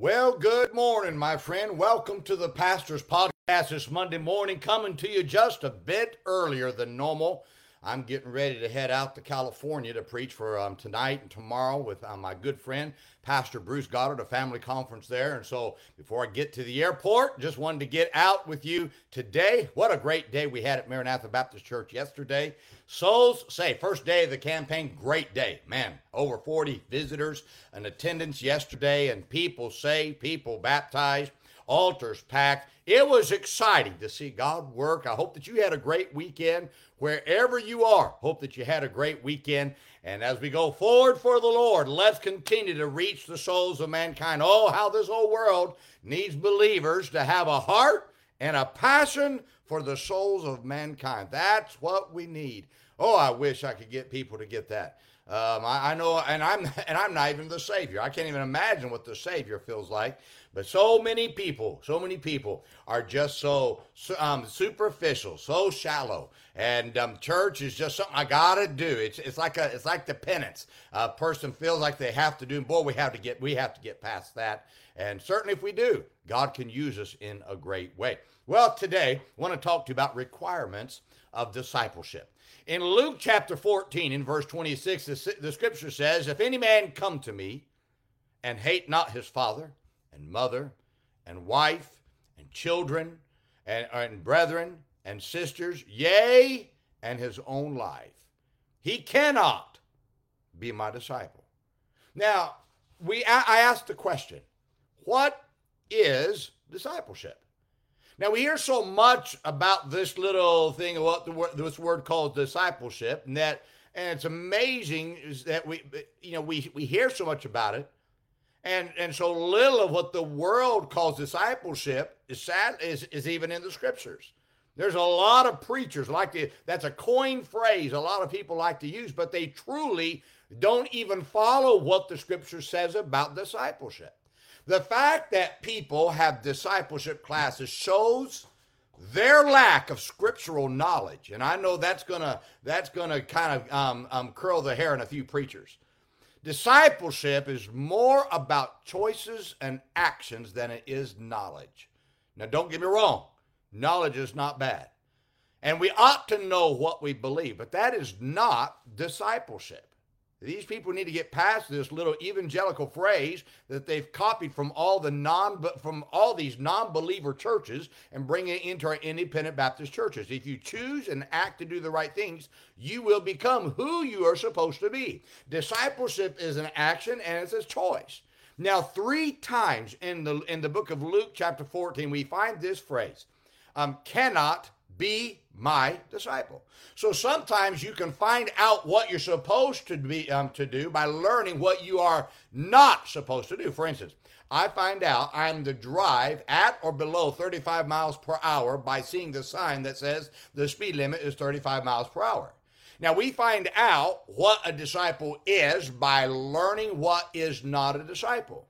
Well, good morning, my friend. Welcome to the Pastor's Podcast this Monday morning, coming to you just a bit earlier than normal. I'm getting ready to head out to California to preach for um, tonight and tomorrow with uh, my good friend, Pastor Bruce Goddard, a family conference there. And so before I get to the airport, just wanted to get out with you today. What a great day we had at Maranatha Baptist Church yesterday. Souls say, first day of the campaign, great day. Man, over 40 visitors and attendance yesterday, and people saved, people baptized altars packed. It was exciting to see God work. I hope that you had a great weekend wherever you are. Hope that you had a great weekend. And as we go forward for the Lord, let's continue to reach the souls of mankind. Oh, how this whole world needs believers to have a heart and a passion for the souls of mankind. That's what we need. Oh, I wish I could get people to get that. Um, I, I, know, and I'm and I'm not even the Savior. I can't even imagine what the Savior feels like. But so many people, so many people are just so um, superficial, so shallow, and um, church is just something I gotta do. It's it's like a it's like the penance. A person feels like they have to do. Boy, we have to get we have to get past that. And certainly, if we do, God can use us in a great way. Well, today I want to talk to you about requirements of discipleship. In Luke chapter 14, in verse 26, the, the scripture says, If any man come to me and hate not his father and mother and wife and children and, and brethren and sisters, yea, and his own life, he cannot be my disciple. Now, we I asked the question, what is discipleship? Now we hear so much about this little thing what the, this word called discipleship, and that and it's amazing is that we you know we we hear so much about it, and and so little of what the world calls discipleship is sad is is even in the scriptures. There's a lot of preachers like to that's a coin phrase a lot of people like to use, but they truly don't even follow what the scripture says about discipleship. The fact that people have discipleship classes shows their lack of scriptural knowledge, and I know that's gonna that's gonna kind of um, um, curl the hair in a few preachers. Discipleship is more about choices and actions than it is knowledge. Now, don't get me wrong, knowledge is not bad, and we ought to know what we believe, but that is not discipleship. These people need to get past this little evangelical phrase that they've copied from all the non from all these non-believer churches and bring it into our independent Baptist churches. If you choose and act to do the right things, you will become who you are supposed to be. Discipleship is an action and it's a choice. Now, three times in the in the book of Luke, chapter 14, we find this phrase: um, cannot be my disciple. So sometimes you can find out what you're supposed to be um, to do by learning what you are not supposed to do. For instance, I find out I'm to drive at or below 35 miles per hour by seeing the sign that says the speed limit is 35 miles per hour. Now we find out what a disciple is by learning what is not a disciple.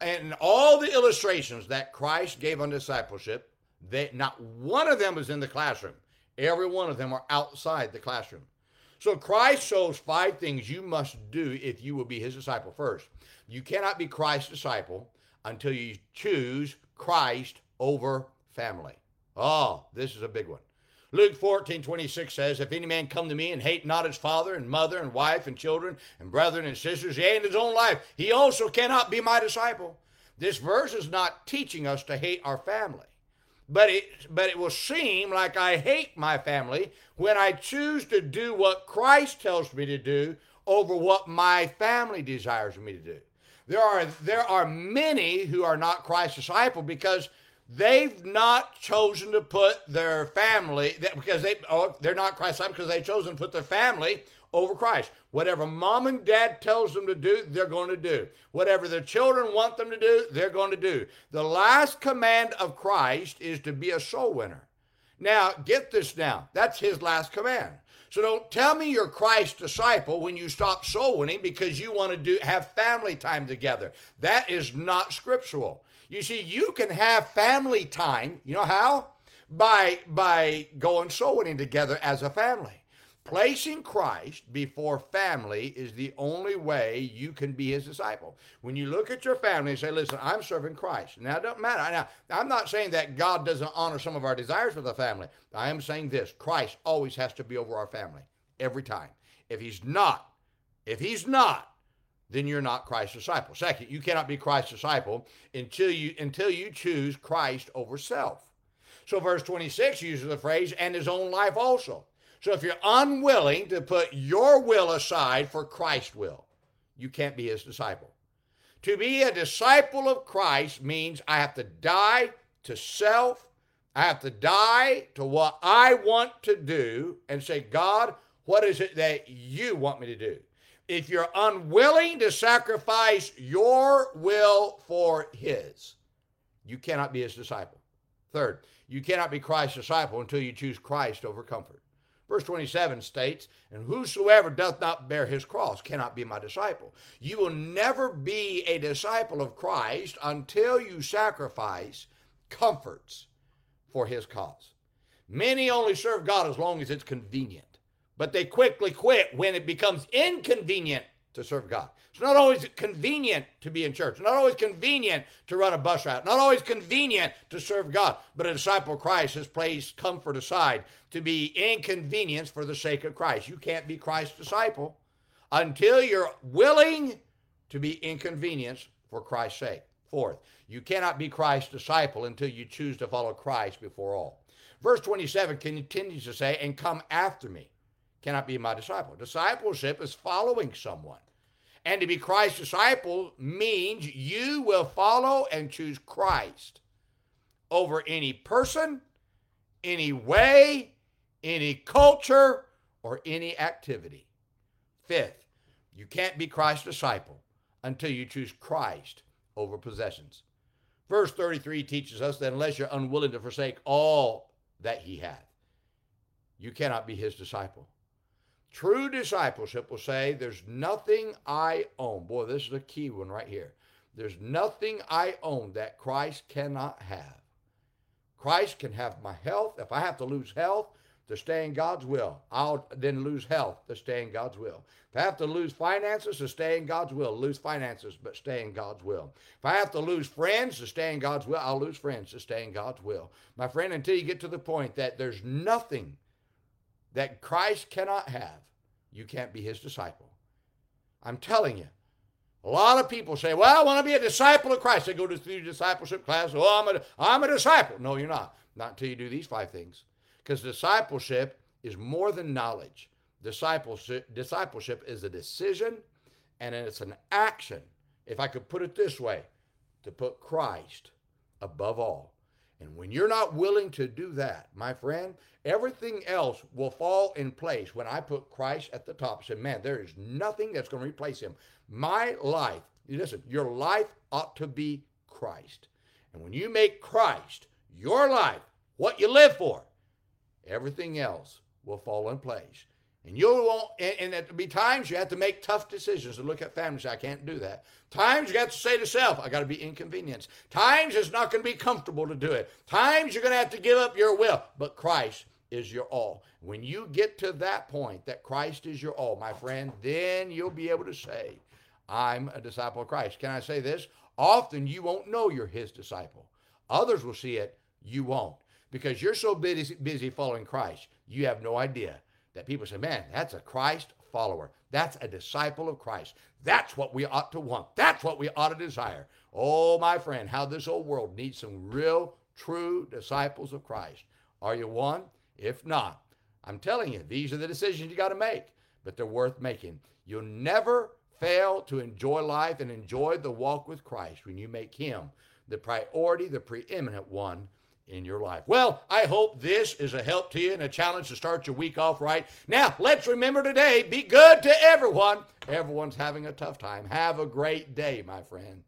And all the illustrations that Christ gave on discipleship, they, not one of them is in the classroom. Every one of them are outside the classroom. So Christ shows five things you must do if you will be his disciple. First, you cannot be Christ's disciple until you choose Christ over family. Oh, this is a big one. Luke 14, 26 says, If any man come to me and hate not his father and mother and wife and children and brethren and sisters, yea, in his own life, he also cannot be my disciple. This verse is not teaching us to hate our family but it but it will seem like I hate my family when I choose to do what Christ tells me to do over what my family desires me to do. There are there are many who are not Christ's disciple because they've not chosen to put their family because they oh, they're not Christ's disciple because they've chosen to put their family over Christ. Whatever mom and dad tells them to do, they're going to do. Whatever their children want them to do, they're going to do. The last command of Christ is to be a soul winner. Now, get this now. That's his last command. So don't tell me you're Christ's disciple when you stop soul winning because you want to do have family time together. That is not scriptural. You see, you can have family time. You know how? By by going soul winning together as a family. Placing Christ before family is the only way you can be his disciple. When you look at your family and say, listen, I'm serving Christ. Now, it doesn't matter. Now, I'm not saying that God doesn't honor some of our desires for the family. I am saying this Christ always has to be over our family every time. If he's not, if he's not, then you're not Christ's disciple. Second, you cannot be Christ's disciple until you until you choose Christ over self. So verse 26 uses the phrase and his own life also. So if you're unwilling to put your will aside for Christ's will, you can't be his disciple. To be a disciple of Christ means I have to die to self. I have to die to what I want to do and say, God, what is it that you want me to do? If you're unwilling to sacrifice your will for his, you cannot be his disciple. Third, you cannot be Christ's disciple until you choose Christ over comfort. Verse 27 states, And whosoever doth not bear his cross cannot be my disciple. You will never be a disciple of Christ until you sacrifice comforts for his cause. Many only serve God as long as it's convenient, but they quickly quit when it becomes inconvenient to serve God. It's not always convenient to be in church, not always convenient to run a bus route, not always convenient to serve God. But a disciple of Christ has placed comfort aside to be inconvenienced for the sake of Christ. You can't be Christ's disciple until you're willing to be inconvenienced for Christ's sake. Fourth, you cannot be Christ's disciple until you choose to follow Christ before all. Verse 27 continues to say, and come after me cannot be my disciple. Discipleship is following someone. And to be Christ's disciple means you will follow and choose Christ over any person, any way, any culture, or any activity. Fifth, you can't be Christ's disciple until you choose Christ over possessions. Verse 33 teaches us that unless you're unwilling to forsake all that he hath, you cannot be his disciple. True discipleship will say, There's nothing I own. Boy, this is a key one right here. There's nothing I own that Christ cannot have. Christ can have my health. If I have to lose health to stay in God's will, I'll then lose health to stay in God's will. If I have to lose finances to stay in God's will, lose finances, but stay in God's will. If I have to lose friends to stay in God's will, I'll lose friends to stay in God's will. My friend, until you get to the point that there's nothing that Christ cannot have, you can't be his disciple. I'm telling you. A lot of people say, well, I want to be a disciple of Christ. They go to the discipleship class. Oh, I'm a, I'm a disciple. No, you're not. Not until you do these five things. Because discipleship is more than knowledge. Discipleship, discipleship is a decision and it's an action. If I could put it this way, to put Christ above all. And when you're not willing to do that, my friend, everything else will fall in place when I put Christ at the top. I said, man, there is nothing that's going to replace him. My life, listen, your life ought to be Christ. And when you make Christ your life, what you live for, everything else will fall in place. And you'll want, and, and there'll be times you have to make tough decisions to look at families. I can't do that. Times you got to say to self, I got to be inconvenienced. Times it's not going to be comfortable to do it. Times you're going to have to give up your will. But Christ is your all. When you get to that point that Christ is your all, my friend, then you'll be able to say, I'm a disciple of Christ. Can I say this? Often you won't know you're his disciple. Others will see it, you won't. Because you're so busy, busy following Christ, you have no idea that people say, man, that's a Christ follower. That's a disciple of Christ. That's what we ought to want. That's what we ought to desire. Oh, my friend, how this old world needs some real, true disciples of Christ. Are you one? If not, I'm telling you, these are the decisions you got to make, but they're worth making. You'll never fail to enjoy life and enjoy the walk with Christ when you make Him the priority, the preeminent one in your life. Well, I hope this is a help to you and a challenge to start your week off right. Now, let's remember today be good to everyone. Everyone's having a tough time. Have a great day, my friend.